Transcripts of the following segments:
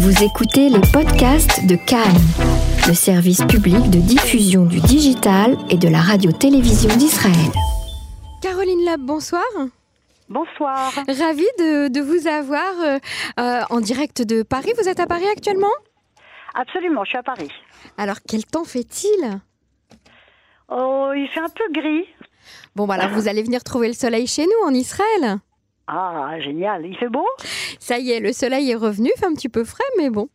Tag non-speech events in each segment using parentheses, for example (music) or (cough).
Vous écoutez les podcasts de Cannes, le service public de diffusion du digital et de la radio-télévision d'Israël. Caroline Lab, bonsoir. Bonsoir. Ravie de, vous avoir euh, euh, en direct de Paris. Vous êtes à Paris actuellement? Absolument, je suis à Paris. Alors, quel temps fait-il? Oh, il fait un peu gris. Bon, voilà, bah, vous allez venir trouver le soleil chez nous, en Israël. Ah, génial. Il fait beau? Ça y est, le soleil est revenu, fait un petit peu frais, mais bon.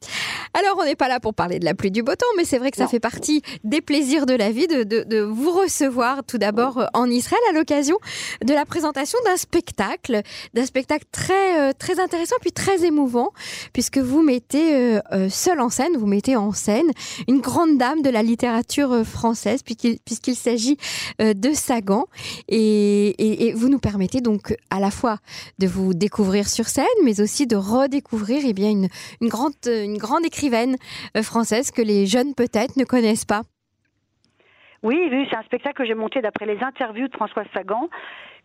Alors, on n'est pas là pour parler de la pluie du beau temps, mais c'est vrai que ça fait partie des plaisirs de la vie de, de, vous recevoir tout d'abord euh, en Israël à l'occasion de la présentation d'un spectacle, d'un spectacle très, euh, très intéressant puis très émouvant, puisque vous mettez euh, seul en scène, vous mettez en scène une grande dame de la littérature française, puisqu'il s'agit de Sagan, et, et, vous nous permettez donc à la fois de vous découvrir sur scène, mais aussi de redécouvrir eh bien, une, une, grande, une grande écriture écrivaine euh, française que les jeunes peut-être ne connaissent pas. Oui, oui c'est un spectacle que j'ai monté d'après les interviews de François Sagan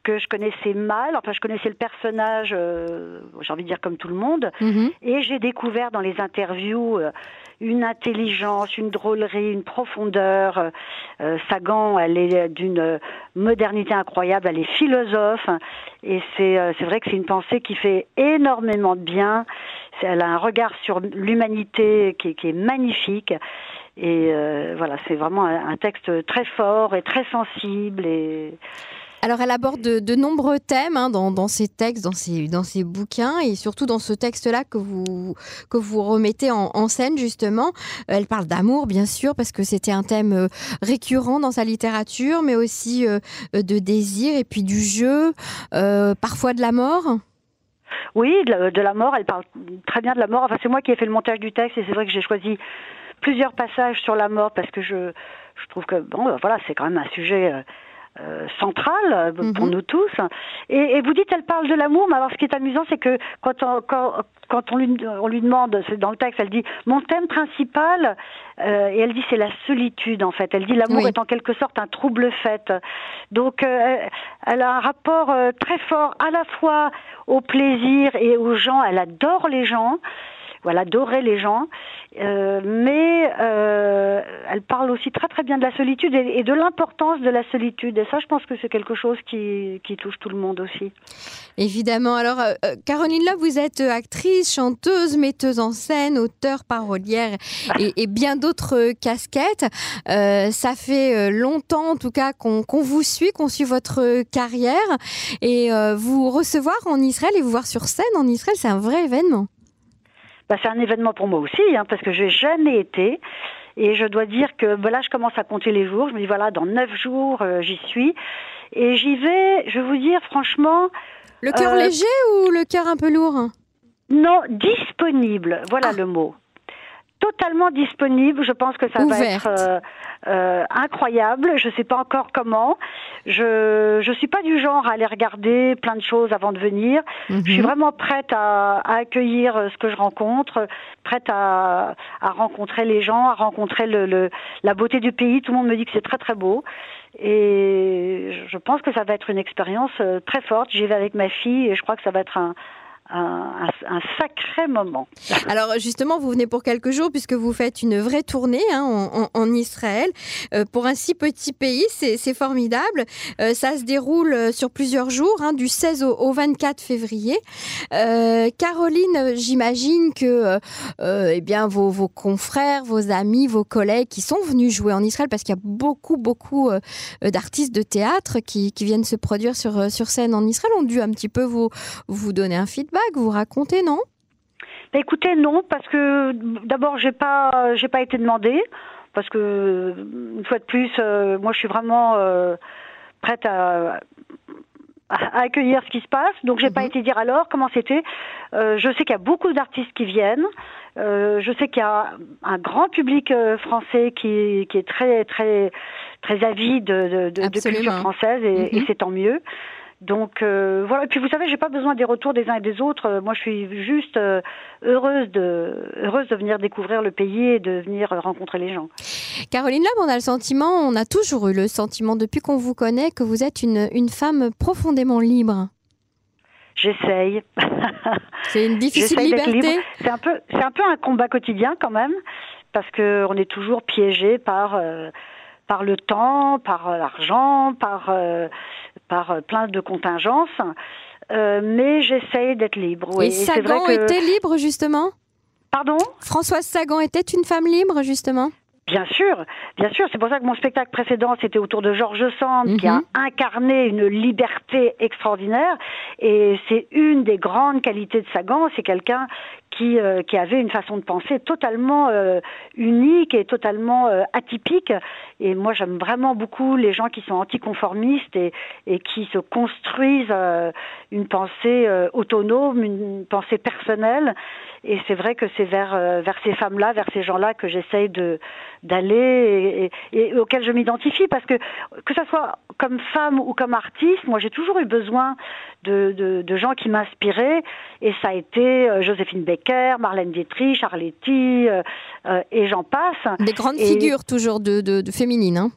que je connaissais mal, enfin je connaissais le personnage, euh, j'ai envie de dire comme tout le monde, mhm. et j'ai découvert dans les interviews euh, une intelligence, une drôlerie, une profondeur. Sagan, elle est d'une modernité incroyable, elle est philosophe, et c'est vrai que c'est une pensée qui fait énormément de bien elle a un regard sur l'humanité qui, est magnifique. Et euh, voilà, c'est vraiment un, texte très fort et très sensible. Et... Alors, elle aborde de, nombreux thèmes hein, dans, dans, ses textes, dans ses, dans ses bouquins, et surtout dans ce texte-là que vous, que vous remettez en, scène, justement. Elle parle d'amour, bien sûr, parce que c'était un thème euh, récurrent dans sa littérature, mais aussi euh, de désir, et puis du jeu, parfois de la mort. Oui, de la, mort, elle parle très bien de la mort. Enfin, c'est moi qui ai fait le montage du texte et c'est vrai que j'ai choisi plusieurs passages sur la mort parce que je, je trouve que, bon, voilà, c'est quand même un sujet euh, centrale euh, pour mhm. nous tous. Et, vous dites, elle parle de l'amour, mais alors ce qui est amusant, c'est que quand on, quand, on, lui, on lui demande, c'est dans le texte, elle dit mon thème principal, euh, et elle dit c'est la solitude en fait. Elle dit l'amour est en quelque sorte un trouble fait. Donc elle a un rapport très fort à la fois au plaisir et aux gens. Elle adore les gens voilà, adorait les gens, euh, mais euh, elle parle aussi très très bien de la solitude et, de l'importance de la solitude. Et ça, je pense que c'est quelque chose qui, qui, touche tout le monde aussi. Évidemment. Alors, euh, Caroline Love, vous êtes actrice, chanteuse, metteuse en scène, auteure, parolière et, bien d'autres casquettes. ça fait longtemps, en tout cas, qu'on vous suit, qu'on suit votre carrière. Et vous recevoir en Israël et vous voir sur scène en Israël, c'est un vrai événement bah, c'est un événement pour moi aussi, hein, parce que je n'ai jamais été. Et je dois dire que bah, là, je commence à compter les jours. Je me dis, voilà, dans neuf jours, euh, j'y suis. Et j'y vais, je vais vous dire, franchement... Le cœur euh, léger ou le cœur un peu lourd? Non, disponible, voilà ah. le mot totalement disponible. Je pense que ça va être euh, euh, incroyable. Je ne sais pas encore comment. Je je suis pas du genre à aller regarder plein de choses avant de venir. Je suis mhm. vraiment prête à, à, accueillir euh, ce que je rencontre, prête à, à rencontrer les gens, à rencontrer le, le, la beauté du pays. Tout le monde me dit que c'est très très beau. Et je pense que ça va être une expérience très forte. J'y vais avec ma fille et je crois que ça va être un, un, sacré moment. (laughs) Alors justement, vous venez pour quelques jours puisque vous faites une vraie tournée hein, en, Israël. Euh, pour un si petit pays, c'est formidable. Euh, ça se déroule euh, sur plusieurs jours, hein, du 16 au, 24 février. Caroline, j'imagine que eh bien, vos, confrères, vos amis, vos collègues qui sont venus jouer en Israël, parce qu'il y a beaucoup, beaucoup d'artistes de théâtre qui, viennent se produire sur, scène en Israël, ont dû un petit peu vous donner un feedback vous racontez, non? Bah, Écoutez, non, parce que d'abord, j'ai pas, j'ai pas été demandée, parce que une fois de plus, euh, moi, je suis vraiment euh, prête à, accueillir ce qui se passe. Donc, j'ai pas mhm. été dire alors comment c'était. Euh, je sais qu'il y a beaucoup d'artistes qui viennent. je sais qu'il y a un grand public français qui, qui, est très, très, très avide de, de, culture française, et, et mhm. c'est tant mieux. Donc euh, voilà. Et puis vous savez, j'ai pas besoin des retours des uns et des autres. Euh, moi, je suis juste euh, heureuse de heureuse de venir découvrir le pays et de venir rencontrer les gens. Caroline Lab, on a le sentiment, on a toujours eu le sentiment depuis qu'on vous connaît que vous êtes une, une femme profondément libre. j'essaye. (laughs) C'est une difficile liberté. C'est un peu, c'est un peu un combat quotidien quand même, parce que on est toujours piégé par euh, par le temps, par l'argent, par par plein de contingences. mais j'essaye d'être libre. Oui. Et Sagan était libre justement? Pardon? Françoise Sagan était une femme libre justement? Bien sûr, bien sûr. C'est pour ça que mon spectacle précédent, c'était autour de Georges Sand, qui a mhm. incarné une liberté extraordinaire. Et c'est une des grandes qualités de Sagan. C'est quelqu'un qui, euh, avait une façon de penser totalement euh, unique et totalement euh, atypique. Et moi, j'aime vraiment beaucoup les gens qui sont anticonformistes et, et qui se construisent une pensée autonome, une pensée personnelle. Et c'est vrai que c'est vers, ces femmes-là, vers ces gens-là que j'essaye d'aller et, et, auxquels je m'identifie parce que que ce soit comme femme ou comme artiste, moi j'ai toujours eu besoin de, de, de gens qui m'inspiraient et ça a été Joséphine Baker Marlène Dietrich, Arletty, euh, euh, et j'en passe. Des grandes figures toujours de, de, féminines. Hein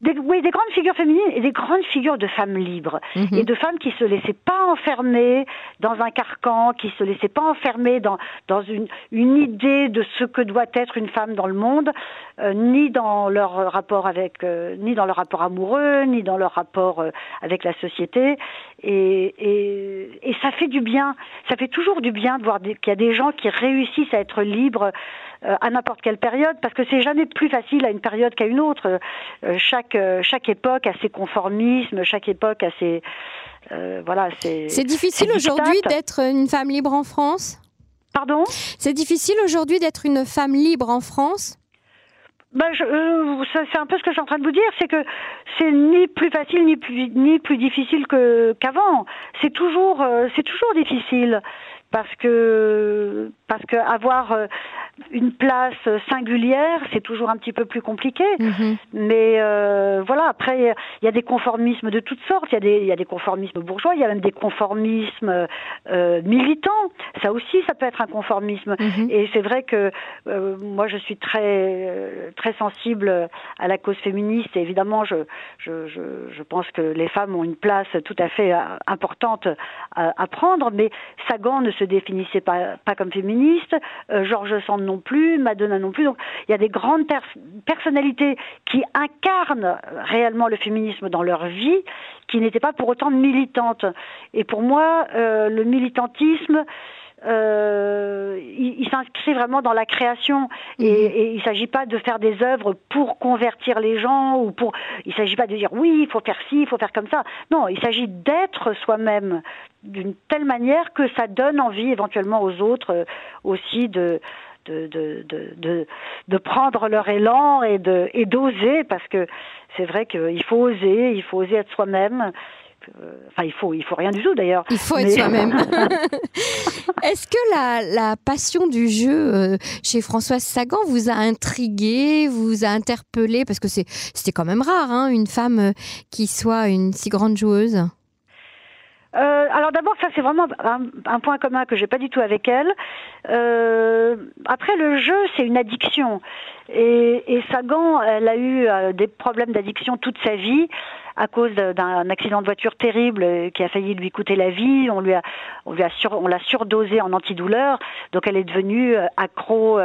des, oui, des grandes figures féminines et des grandes figures de femmes libres. Mhm. et de femmes qui se laissaient pas enfermer dans un carcan, qui se laissaient pas enfermer dans dans une une idée de ce que doit être une femme dans le monde, euh, ni dans leur rapport avec euh, ni dans leur rapport amoureux, ni dans leur rapport euh, avec la société. Et, et et ça fait du bien, ça fait toujours du bien de voir qu'il y a des gens qui réussissent à être libres à n'importe quelle période, parce que c'est jamais plus facile à une période qu'à une autre. Euh, chaque euh, chaque époque a ses conformismes, chaque époque a ses voilà. C'est difficile aujourd'hui d'être une femme libre en France? Pardon? C'est difficile aujourd'hui d'être une femme libre en France? Ben, c'est un peu ce que je suis en train de vous dire, c'est que c'est ni plus facile ni plus ni plus difficile qu'avant. C'est toujours c'est toujours difficile parce que parce que avoir euh, une place singulière, c'est toujours un petit peu plus compliqué. Mhm. Mais euh, voilà, après il y a des conformismes de toutes sortes. Il y a des il y a des conformismes bourgeois, il y a même des conformismes euh, militants. Ça aussi, ça peut être un conformisme. Mhm. Et c'est vrai que euh, moi, je suis très très sensible à la cause féministe. Et évidemment, je je je, je pense que les femmes ont une place tout à fait importante à, à prendre. Mais Sagan ne se définissait pas, pas comme féministe, Georges Sand non plus, Madonna non plus. Donc il y a des grandes personnalités qui incarnent réellement le féminisme dans leur vie, qui n'étaient pas pour autant militantes. Et pour moi, euh, le militantisme, euh, il, s'inscrit vraiment dans la création et, mhm. et il s'agit pas de faire des œuvres pour convertir les gens ou pour il s'agit pas de dire oui il faut faire ci il faut faire comme ça non il s'agit d'être soi-même d'une telle manière que ça donne envie éventuellement aux autres euh, aussi de de, de, de, de, prendre leur élan et de et d'oser parce que c'est vrai qu'il faut oser, il faut oser être soi-même euh, enfin, il faut, il faut rien du tout d'ailleurs. Il faut être soi-même. (laughs) Est-ce que la, la, passion du jeu euh, chez Françoise Sagan vous a intrigué, vous a interpellé? Parce que c'était quand même rare, hein, une femme euh, qui soit une si grande joueuse. Euh, alors d'abord, ça c'est vraiment un, point commun que j'ai pas du tout avec elle. Euh, après, le jeu, c'est une addiction. Et, Sagan, elle a eu euh, des problèmes d'addiction toute sa vie à cause d'un accident de voiture terrible qui a failli lui coûter la vie. On lui a, on lui a sur, on l'a surdosé en antidouleur, donc elle est devenue accro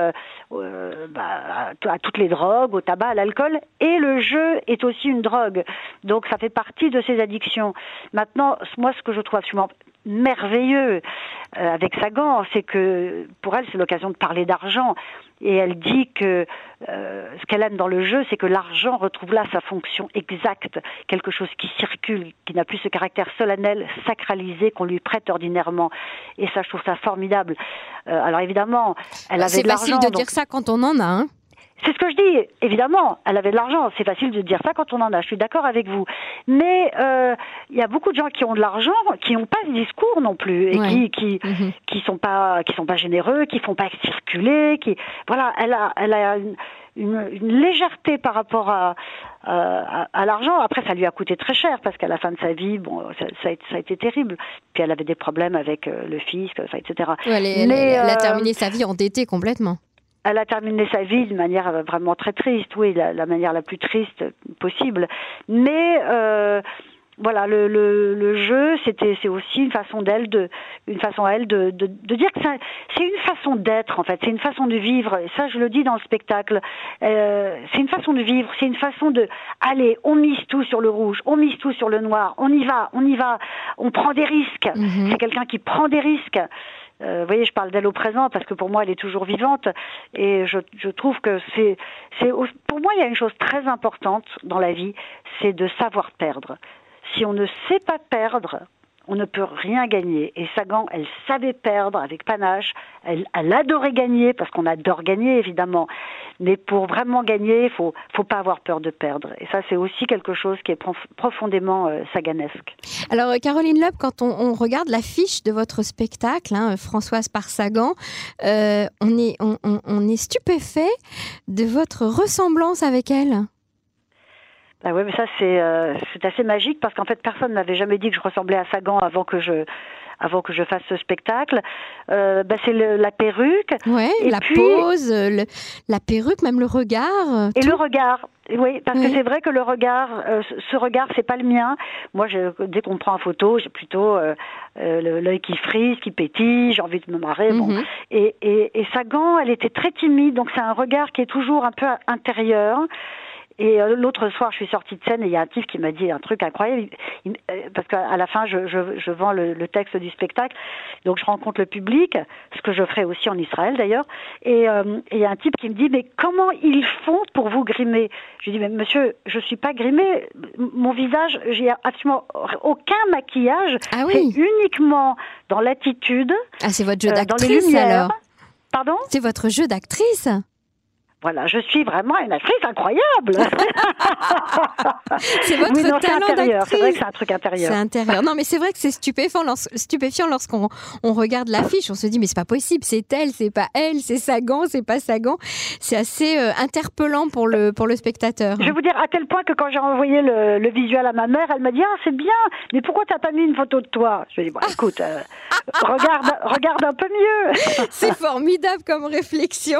bah, à, toutes les drogues, au tabac, à l'alcool, et le jeu est aussi une drogue. Donc ça fait partie de ses addictions. Maintenant, moi, ce que je trouve absolument merveilleux euh, avec Sagan, c'est que pour elle, c'est l'occasion de parler d'argent. Et elle dit que euh, ce qu'elle aime dans le jeu, c'est que l'argent retrouve là sa fonction exacte, quelque chose qui circule, qui n'a plus ce caractère solennel, sacralisé qu'on lui prête ordinairement. Et ça, je trouve ça formidable. Euh, alors évidemment, elle avait de l'argent. C'est facile de dire ça quand on en a. Hein c'est ce que je dis. Évidemment, elle avait de l'argent. C'est facile de dire ça quand on en a. Je suis d'accord avec vous. Mais euh, il y a beaucoup de gens qui ont de l'argent, qui n'ont pas de discours non plus, et qui qui mhm. qui sont pas qui sont pas généreux, qui font pas circuler, qui voilà. Elle a elle a une, une, légèreté par rapport à, à, à l'argent. Après, ça lui a coûté très cher parce qu'à la fin de sa vie, bon, ça, ça, a, ça a, été terrible. Puis elle avait des problèmes avec euh, le fisc, etc. elle, Mais, elle, a euh, terminé sa vie endettée complètement elle a terminé sa vie d'une manière euh, vraiment très triste, oui, la, manière la plus triste possible. Mais euh, voilà, le, le, le jeu, c'était, c'est aussi une façon d'elle de, une façon à elle de, de, de dire que c'est, une façon d'être en fait, c'est une façon de vivre. Et ça, je le dis dans le spectacle. Euh, c'est une façon de vivre, c'est une façon de, allez, on mise tout sur le rouge, on mise tout sur le noir, on y va, on y va, on prend des risques. Mhm. C'est quelqu'un qui prend des risques. Euh, vous voyez, je parle d'elle au présent parce que pour moi, elle est toujours vivante et je, je trouve que c'est, pour moi, il y a une chose très importante dans la vie, c'est de savoir perdre. Si on ne sait pas perdre, on ne peut rien gagner. Et Sagan, elle savait perdre avec panache. Elle, adorait gagner parce qu'on adore gagner évidemment. Mais pour vraiment gagner, il faut, faut pas avoir peur de perdre. Et ça, c'est aussi quelque chose qui est prof- profondément euh, saganesque. Alors, euh, Caroline Loeb, quand on, regarde l'affiche de votre spectacle, hein, Françoise par Sagan, euh, on est stupéfait de votre ressemblance avec elle. Ah ouais, mais ça c'est euh, c'est assez magique parce qu'en fait personne n'avait jamais dit que je ressemblais à Sagan avant que je avant que je fasse ce spectacle. Euh, bah, c'est la perruque Ouais, Et la puis- pose, le- la perruque, même le regard. euh, et tout. le regard. Oui, parce Oui. que c'est vrai que le regard, euh, ce- regard, c'est pas le mien. Moi, je, dès qu'on me prend en photo, j'ai plutôt euh, euh, l'œil qui frise, qui pétille, j'ai envie de me marrer. Bon. Mhm. Et, et, et Sagan, elle était très timide, donc c'est un regard qui est toujours un peu intérieur. Et euh, l'autre soir, je suis sortie de scène et il y a un type qui m'a dit un truc incroyable, Il- euh, parce qu'à la fin, je, je, je vends le, le texte du spectacle, donc je rencontre le public, ce que je ferai aussi en Israël d'ailleurs, et euh, et il y a un type qui me dit, mais comment ils font pour vous grimer? Je lui dis, mais monsieur, je suis pas grimée, mon visage, j'ai absolument aucun maquillage, Ah c'est oui, uniquement dans l'attitude, ah, c'est votre jeu euh, d'actrice alors. Pardon? C'est votre jeu d'actrice. Voilà, je suis vraiment une actrice incroyable. (laughs) C'est votre oui, non, talent intérieur. C'est vrai d'actrice. que c'est un truc C'est intérieur. intérieur. Non, mais c'est vrai que c'est stupéfiant, lors- stupéfiant lorsqu'on on regarde l'affiche. On se dit, mais c'est pas possible, c'est elle, c'est pas elle, c'est Sagan, c'est pas Sagan. C'est assez euh, interpellant pour le, pour le spectateur. Je vais vous dire à tel point que quand j'ai envoyé le, le visuel à ma mère, elle m'a dit ah c'est bien, mais pourquoi t'as pas mis une photo de toi? Je lui ai dit bon écoute, euh, (laughs) regarde, regarde un peu mieux. C'est formidable comme réflexion.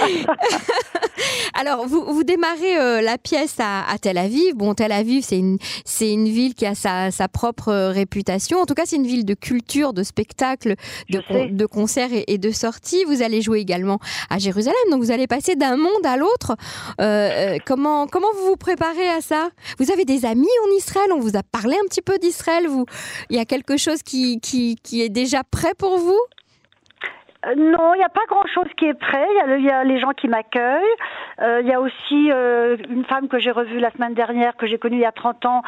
(laughs) (laughs) Alors, vous, vous démarrez euh, la pièce à, à Tel Aviv. Bon, Tel Aviv, c'est une, c'est une ville qui a sa, sa propre euh, réputation. En tout cas, c'est une ville de culture, de spectacle, de, de concerts et, et de sorties. Vous allez jouer également à Jérusalem. Donc, vous allez passer d'un monde à l'autre. Euh, euh, comment, comment vous vous préparez à ça? Vous avez des amis en Israël? On vous a parlé un petit peu d'Israël. Vous, il y a quelque chose qui, qui, qui est déjà prêt pour vous? Euh, non, il n'y a pas grand-chose qui est prêt. Il y a y, les gens qui m'accueillent. Euh, Il y a aussi euh, une femme que j'ai revue la semaine dernière, que j'ai connue il y a 30 ans.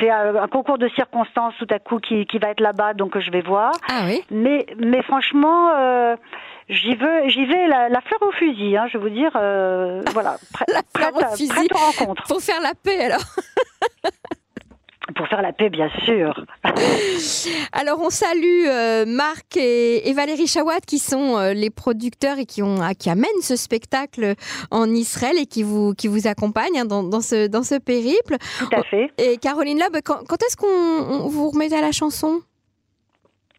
C'est un, un concours de circonstances tout à coup qui, qui va être là-bas, donc je vais voir. Ah oui Mais, mais franchement, j'y vais la, la fleur au fusil. Hein, je vais vous dire, voilà, (laughs) prêt- La fleur prête, au fusil. prête aux rencontres. Pour faire la paix, alors. (laughs) Pour faire la paix, bien sûr. (laughs) Alors, on salue euh, Marc et, et Valérie Chawat, qui sont euh, les producteurs et qui, ont, ah, qui amènent ce spectacle en Israël et qui vous, qui vous accompagnent hein, dans, dans, ce, dans ce périple. Tout à fait. Et Caroline Loeb, quand, quand est-ce qu'on on- vous remet à la chanson?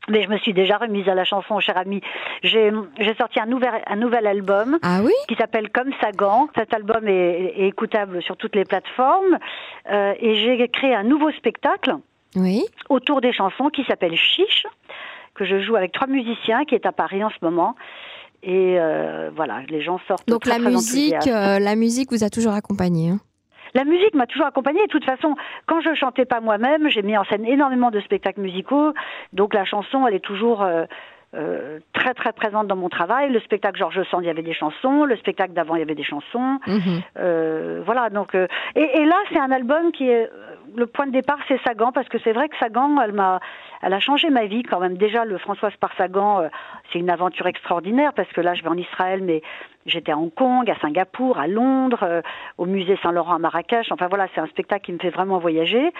Mais je me suis déjà remise à la chanson, cher ami. J'ai j'ai sorti un nouvel, un nouvel album Ah oui? qui s'appelle Comme Sagan. Cet album est, est écoutable sur toutes les plateformes. Euh, et j'ai créé un nouveau spectacle Oui. autour des chansons qui s'appelle Chiche, que je joue avec trois musiciens, qui est à Paris en ce moment. Et euh, voilà, les gens sortent. Donc très, la très musique, euh, la musique vous a toujours accompagné. hein? La musique m'a toujours accompagnée. De toute façon, quand je chantais pas moi-même, j'ai mis en scène énormément de spectacles musicaux. Donc la chanson, elle est toujours euh, euh, très très présente dans mon travail. Le spectacle Georges Sand, il y avait des chansons. Le spectacle d'avant, il y avait des chansons. Mhm. Euh, voilà. Donc et, et là, c'est un album qui est le point de départ, c'est Sagan parce que c'est vrai que Sagan, elle a changé ma vie quand même. Déjà, le Françoise par Sagan, euh, c'est une aventure extraordinaire parce que là, je vais en Israël, mais j'étais à Hong Kong, à Singapour, à Londres, euh, au musée Saint-Laurent à Marrakech. Enfin voilà, c'est un spectacle qui me fait vraiment voyager.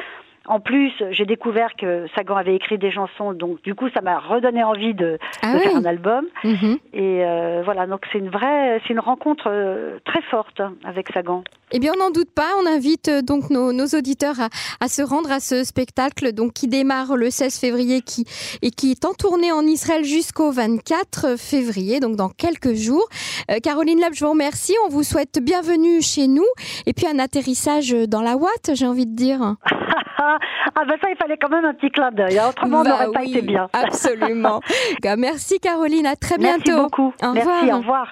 En plus, j'ai découvert que Sagan avait écrit des chansons, donc du coup, ça m'a redonné envie de, Ah de faire un album. Mhm. Et euh, voilà, donc c'est une vraie, c'est une rencontre euh, très forte avec Sagan. Eh bien, on n'en doute pas. On invite euh, donc nos, nos auditeurs à, à se rendre à ce spectacle donc qui démarre le 16 février qui, et qui est en tournée en Israël jusqu'au 24 février, donc dans quelques jours. Euh, Caroline Lab, je vous remercie. On vous souhaite bienvenue chez nous et puis un atterrissage dans la Watt, j'ai envie de dire. (laughs) ah ben ça, il fallait quand même un petit clin d'œil. Hein. Autrement, on Bah n'aurait pas été bien. Absolument. (laughs) Merci Caroline, à très bientôt. Merci beaucoup. Au Merci, revoir. au revoir.